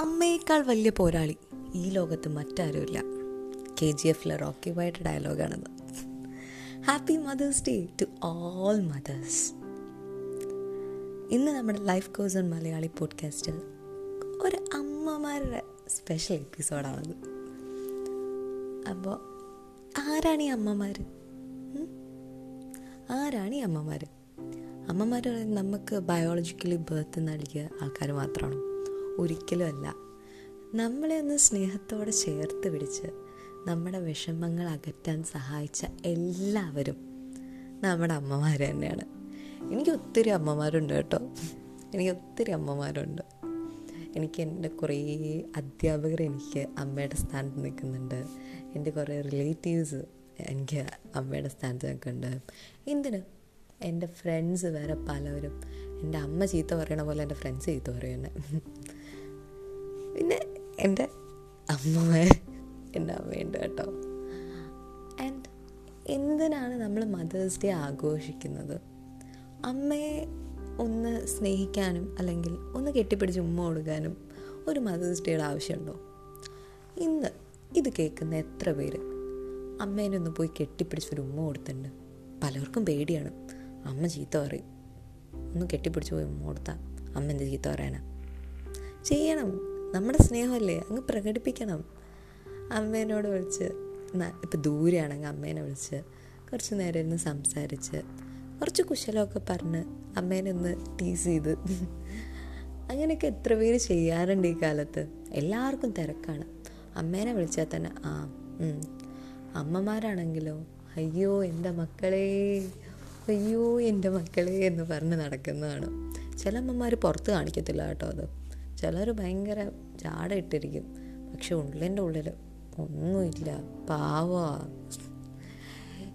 അമ്മയേക്കാൾ വലിയ പോരാളി ഈ ലോകത്ത് മറ്റാരുമില്ല. കെ ജി എഫിലെ റോക്കി വൈറ്റ് ഡയലോഗാണിത്. Happy mothers day to all mothers ഇന്ന് നമ്മുടെ ലൈഫ് കോഴ്സ് ഓൺ മലയാളി പോഡ്കാസ്റ്റിൽ ഒരു അമ്മമാരുടെ സ്പെഷ്യൽ എപ്പിസോഡാണത് അപ്പോൾ ആരാണ് ഈ അമ്മമാർ ആരാണ് ഈ അമ്മമാർ അമ്മമാർ നമുക്ക് ബയോളജിക്കലി ബർത്ത് നൽകിയ ആൾക്കാർ മാത്രമാണ്. ഒരിക്കലും അല്ല നമ്മളെ ഒന്ന് സ്നേഹത്തോടെ ചേർത്ത് പിടിച്ച് നമ്മുടെ വിഷമങ്ങൾ അകറ്റാൻ സഹായിച്ച എല്ലാവരും നമ്മുടെ അമ്മമാർ തന്നെയാണ്. എനിക്ക് ഒത്തിരി അമ്മമാരുണ്ട് കേട്ടോ. എനിക്ക് ഒത്തിരി അമ്മമാരുണ്ട്. എനിക്ക് എന്റെ കുറേ അധ്യാപകർ എനിക്ക് അമ്മയുടെ സ്ഥാനത്ത് നിൽക്കുന്നുണ്ട്. എന്റെ കുറേ റിലേറ്റീവ്സ് എനിക്ക് അമ്മയുടെ സ്ഥാനത്ത് നിൽക്കുന്നുണ്ട്. എന്തിന്? എന്റെ ഫ്രണ്ട്സ് വേറെ പലവരും എന്റെ അമ്മ ചീത്ത പറയണ പോലെ എന്റെ ഫ്രണ്ട്സ് ചീത്ത പറയുന്നത്. പിന്നെ എന്റെ അമ്മ എന്റെ അമ്മയുണ്ട് കേട്ടോ. ആൻഡ് എന്തിനാണ് നമ്മൾ മദേഴ്സ് ഡേ ആഘോഷിക്കുന്നത്? അമ്മയെ ഒന്ന് സ്നേഹിക്കാനും അല്ലെങ്കിൽ ഒന്ന് കെട്ടിപ്പിടിച്ച് ഉമ്മ കൊടുക്കാനും ഒരു മദേഴ്സ് ഡേയുടെ ആവശ്യമുണ്ടോ? ഇന്ന് ഇത് കേൾക്കുന്ന എത്ര പേര് അമ്മേനെ ഒന്ന് പോയി കെട്ടിപ്പിടിച്ച് ഒരു ഉമ്മ കൊടുത്തിട്ടുണ്ട്? പലർക്കും പേടിയാണ്. അമ്മ ചീത്ത പറയും. ഒന്ന് കെട്ടിപ്പിടിച്ച് പോയി ഉമ്മ കൊടുത്താൽ അമ്മ എന്ത് ചീത്ത പറയാനാ? ചെയ്യണം. നമ്മുടെ സ്നേഹമല്ലേ? അങ്ങ് പ്രകടിപ്പിക്കണം. അമ്മേനോട് വിളിച്ച് ഇപ്പം ദൂരെയാണെങ്കിൽ അമ്മേനെ വിളിച്ച് കുറച്ച് നേരം ഇരുന്ന് സംസാരിച്ച് കുറച്ച് കുശലമൊക്കെ പറഞ്ഞ് അമ്മേനെ ഒന്ന് ടീസ് ചെയ്ത്. അങ്ങനെയൊക്കെ എത്ര പേര് ചെയ്യാറുണ്ട് ഈ കാലത്ത്? എല്ലാവർക്കും തിരക്കാണ്. അമ്മേനെ വിളിച്ചാൽ തന്നെ ആ അമ്മമാരാണെങ്കിലോ അയ്യോ എന്റെ മക്കളെ അയ്യോ എന്റെ മക്കളെ എന്ന് പറഞ്ഞ് നടക്കുന്നതാണ്. ചില അമ്മമാർ പുറത്ത് കാണിക്കത്തില്ല കേട്ടോ അത്. ചിലർ ഭയങ്കര ജാട ഇട്ടിരിക്കും. പക്ഷെ ഉള്ളിന്റെ ഉള്ളിൽ ഒന്നുമില്ല. പാവ.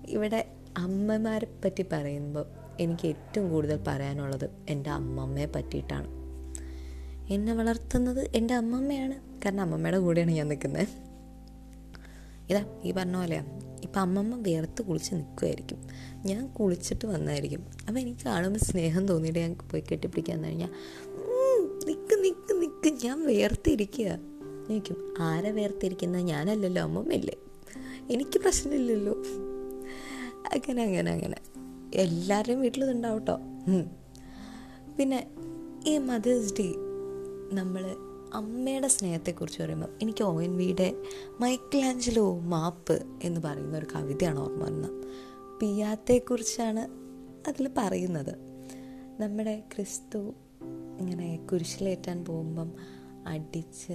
ഇവിടെ അമ്മമാരെ പറ്റി പറയുമ്പോൾ എനിക്ക് ഏറ്റവും കൂടുതൽ പറയാനുള്ളത് എന്റെ അമ്മമ്മയെ പറ്റിയിട്ടാണ്. എന്നെ വളർത്തുന്നത് എന്റെ അമ്മമ്മയാണ്. കാരണം അമ്മമ്മയുടെ കൂടെയാണ് ഞാൻ നിൽക്കുന്നത്. ഇതാ ഈ പറഞ്ഞ പോലെയാണ് ഇപ്പം അമ്മമ്മ വേർത്ത് കുളിച്ച് നിൽക്കുമായിരിക്കും ഞാൻ കുളിച്ചിട്ട് വന്നായിരിക്കും. അപ്പം എനിക്ക് കാണുമ്പോൾ സ്നേഹം തോന്നിയിട്ട് ഞാൻ പോയി കെട്ടിപ്പിടിക്കാൻ കഴിഞ്ഞാൽ നിൽക്ക് ഞാൻ വേർത്തിരിക്കുക ചോദിക്കും ആരെ വേർത്തിരിക്കുന്ന ഞാനല്ലല്ലോ അമ്മമ്മല്ലേ എനിക്ക് പ്രശ്നമില്ലല്ലോ. അങ്ങനെ അങ്ങനെ അങ്ങനെ. എല്ലാവരുടെയും വീട്ടിലും കേട്ടോ പിന്നെ ഈ മദേഴ്സ് ഡേ നമ്മൾ അമ്മയുടെ സ്നേഹത്തെക്കുറിച്ച് പറയുമ്പോൾ എനിക്ക് ഒ എൻ വിയുടെ മൈക്കിളാഞ്ചലോ മാപ്പ് എന്ന് പറയുന്ന ഒരു കവിതയാണ് ഓർമ്മ വരുന്നത്. പിയാത്തെക്കുറിച്ചാണ് അതിൽ പറയുന്നത്. നമ്മുടെ ക്രിസ്തു ഇങ്ങനെ കുരിശിലേറ്റാൻ പോകുമ്പം അടിച്ച്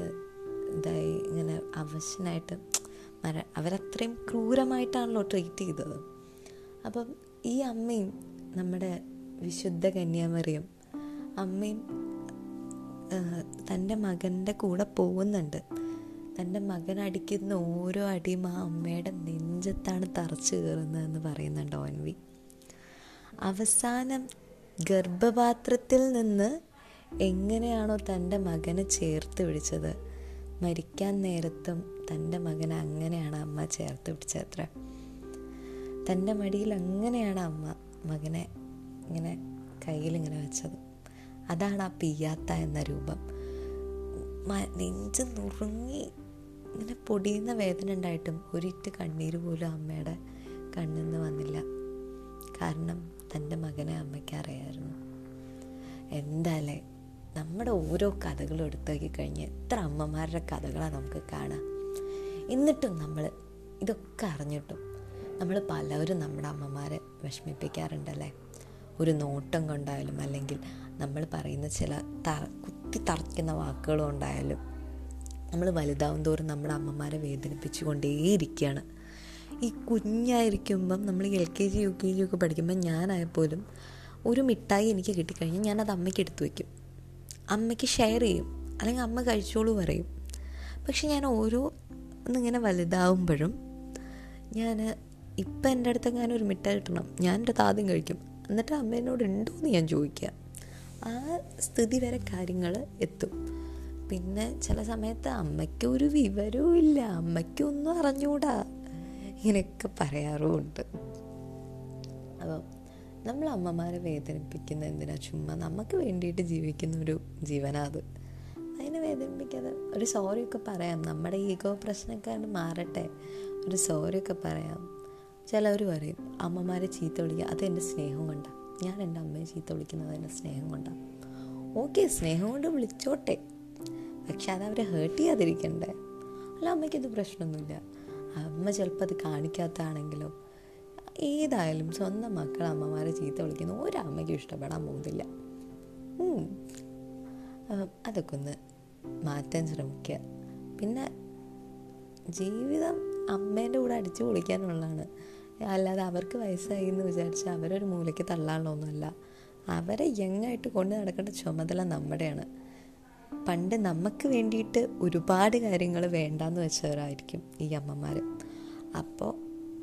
ഇതായി ഇങ്ങനെ അവശനായിട്ട് മര അവരത്രയും ക്രൂരമായിട്ടാണല്ലോ ട്രീറ്റ് ചെയ്തത്. അപ്പം ഈ അമ്മയും നമ്മുടെ വിശുദ്ധ കന്യാമറിയും അമ്മയും തന്റെ മകന്റെ കൂടെ പോകുന്നുണ്ട്. തന്റെ മകൻ അടിക്കുന്ന ഓരോ അടിയും ആ അമ്മയുടെ നെഞ്ചത്താണ് തറച്ചു കയറുന്നതെന്ന് പറയുന്നുണ്ട് ഓൻവി. അവസാനം ഗർഭപാത്രത്തിൽ നിന്ന് എങ്ങനെയാണോ തന്റെ മകനെ ചേർത്ത് പിടിച്ചത്? മരിക്കാൻ നേരത്തും തന്റെ മകനെ അങ്ങനെയാണ് അമ്മ ചേർത്ത് പിടിച്ചത്ര തന്റെ മടിയിൽ അങ്ങനെയാണ് അമ്മ മകനെ ഇങ്ങനെ കയ്യിലിങ്ങനെ വെച്ചത്. അതാണ് ആ പിയാത്ത എന്ന രൂപം. നെഞ്ച് നുറുങ്ങി ഇങ്ങനെ പൊടിയുന്ന വേദന ഉണ്ടായിട്ടും ഒരിറ്റ് കണ്ണീര് പോലും അമ്മയുടെ കണ്ണിൽ നിന്ന് വന്നില്ല. കാരണം തന്റെ മകനെ അമ്മയ്ക്ക് അറിയായിരുന്നു. എന്തായാലേ നമ്മുടെ ഓരോ കഥകളും എടുത്തേക്ക് കഴിഞ്ഞ് എത്ര അമ്മമാരുടെ കഥകളാണ് നമുക്ക് കാണാം. എന്നിട്ടും നമ്മൾ ഇതൊക്കെ അറിഞ്ഞിട്ടും നമ്മൾ പലവരും നമ്മുടെ അമ്മമാരെ വിഷമിപ്പിക്കാറുണ്ടല്ലേ? ഒരു നോട്ടം കൊണ്ടായാലും അല്ലെങ്കിൽ നമ്മൾ പറയുന്ന ചില തറ കുത്തി തറയ്ക്കുന്ന വാക്കുകളും ഉണ്ടായാലും നമ്മൾ വലുതാവും തോറും നമ്മുടെ അമ്മമാരെ വേദനിപ്പിച്ചു കൊണ്ടേയിരിക്കുകയാണ് ഈ കുഞ്ഞായിരിക്കുമ്പം നമ്മൾ L K G U K G ഒക്കെ പഠിക്കുമ്പോൾ ഞാനായപ്പോലും ഒരു മിഠായി എനിക്ക് കിട്ടിക്കഴിഞ്ഞാൽ ഞാനത് അമ്മയ്ക്ക് എടുത്തു വയ്ക്കും. അമ്മയ്ക്ക് ഷെയർ ചെയ്യും. അല്ലെങ്കിൽ അമ്മ കഴിച്ചോളൂ പറയും. പക്ഷെ ഞാൻ ഓരോ ഒന്നിങ്ങനെ വലുതാവുമ്പോഴും ഞാൻ ഇപ്പം എന്റെ അടുത്ത് ഞാൻ ഒരു മിഠായി കിട്ടണം. ഞാൻ എന്റെ ആദ്യം കഴിക്കും. എന്നിട്ട് അമ്മേനോട് ഉണ്ടോ എന്ന് ഞാൻ ചോദിക്കുക. ആ സ്ഥിതി വരെ കാര്യങ്ങൾ എത്തും. പിന്നെ ചില സമയത്ത് അമ്മയ്ക്ക് ഒരു വിവരവും ഇല്ല. അമ്മയ്ക്കൊന്നും അറിഞ്ഞൂടാ. ഇങ്ങനെയൊക്കെ പറയാറുമുണ്ട്. അപ്പം നമ്മൾ അമ്മമാരെ വേദനിപ്പിക്കുന്ന എന്തിനാ? ചുമ്മാ നമുക്ക് വേണ്ടിയിട്ട് ജീവിക്കുന്ന ഒരു ജീവനാ അത്. അതിനെ വേദനിപ്പിക്കാതെ ഒരു സോറിയൊക്കെ പറയാം. നമ്മുടെ ഈഗോ പ്രശ്നമൊക്കെ മാറട്ടെ. ഒരു സോറിയൊക്കെ പറയാം. ചിലവർ പറയും അമ്മമാരെ ചീത്ത വിളിക്കുക അത് എന്റെ സ്നേഹം കൊണ്ടാണ് ഞാൻ എന്റെ അമ്മയെ ചീത്ത വിളിക്കുന്നത് എന്റെ സ്നേഹം കൊണ്ടാണ് ഓക്കെ സ്നേഹം കൊണ്ട് വിളിച്ചോട്ടെ. പക്ഷെ അത് അവരെ ഹേർട്ട് ചെയ്യാതിരിക്കണ്ടേ. അല്ല അമ്മയ്ക്കത് പ്രശ്നമൊന്നുമില്ല. അമ്മ ചിലപ്പോൾ അത് കാണിക്കാത്തതാണെങ്കിലോ ഏതായാലും സ്വന്തം മക്കൾ അമ്മമാരെ ചീത്ത വിളിക്കുന്ന. ഒരമ്മയ്ക്കും ഇഷ്ടപ്പെടാൻ പോകുന്നില്ല. അതൊക്കെ ഒന്ന് മാറ്റാൻ ശ്രമിക്കുക. പിന്നെ ജീവിതം അമ്മേന്റെ കൂടെ അടിച്ചു പൊളിക്കാനുള്ളതാണ്. അല്ലാതെ അവർക്ക് വയസ്സായി എന്ന് വിചാരിച്ച് അവരൊരു മൂലയ്ക്ക് തള്ളാനുള്ളതൊന്നുമല്ല. അവരെ യങ്ങായിട്ട് കൊണ്ട് നടക്കേണ്ട ചുമതല നമ്മുടെയാണ്. പണ്ട് നമുക്ക് വേണ്ടിയിട്ട് ഒരുപാട് കാര്യങ്ങൾ വേണ്ടാന്ന് വെച്ചവരായിരിക്കും ഈ അമ്മമാർ അപ്പോൾ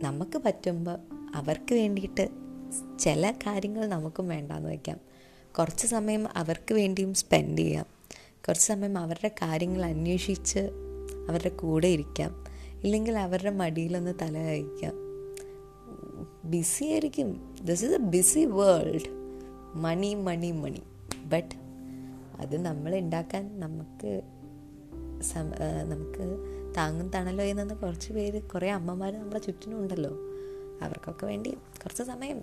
നമുക്ക് പറ്റുമ്പോൾ അവർക്ക് വേണ്ടിയിട്ട് ചില കാര്യങ്ങൾ നമുക്കും വേണ്ടാന്ന് വയ്ക്കാം. കുറച്ച് സമയം അവർക്ക് വേണ്ടിയും സ്പെൻഡ് ചെയ്യാം. കുറച്ച് സമയം അവരുടെ കാര്യങ്ങൾ അന്വേഷിച്ച് അവരുടെ കൂടെ ഇരിക്കാം. ഇല്ലെങ്കിൽ അവരുടെ മടിയിലൊന്ന് തല കഴിക്കാം ബിസി ആയിരിക്കും. This is a busy world money money money but അത് നമ്മൾ ഉണ്ടാക്കാൻ നമുക്ക് നമുക്ക് താങ്ങും തണലോ എന്നു കുറച്ച് പേര് കുറേ അമ്മമാർ നമ്മുടെ ചുറ്റിനും ഉണ്ടല്ലോ. അവർക്കൊക്കെ വേണ്ടി കുറച്ച് സമയം.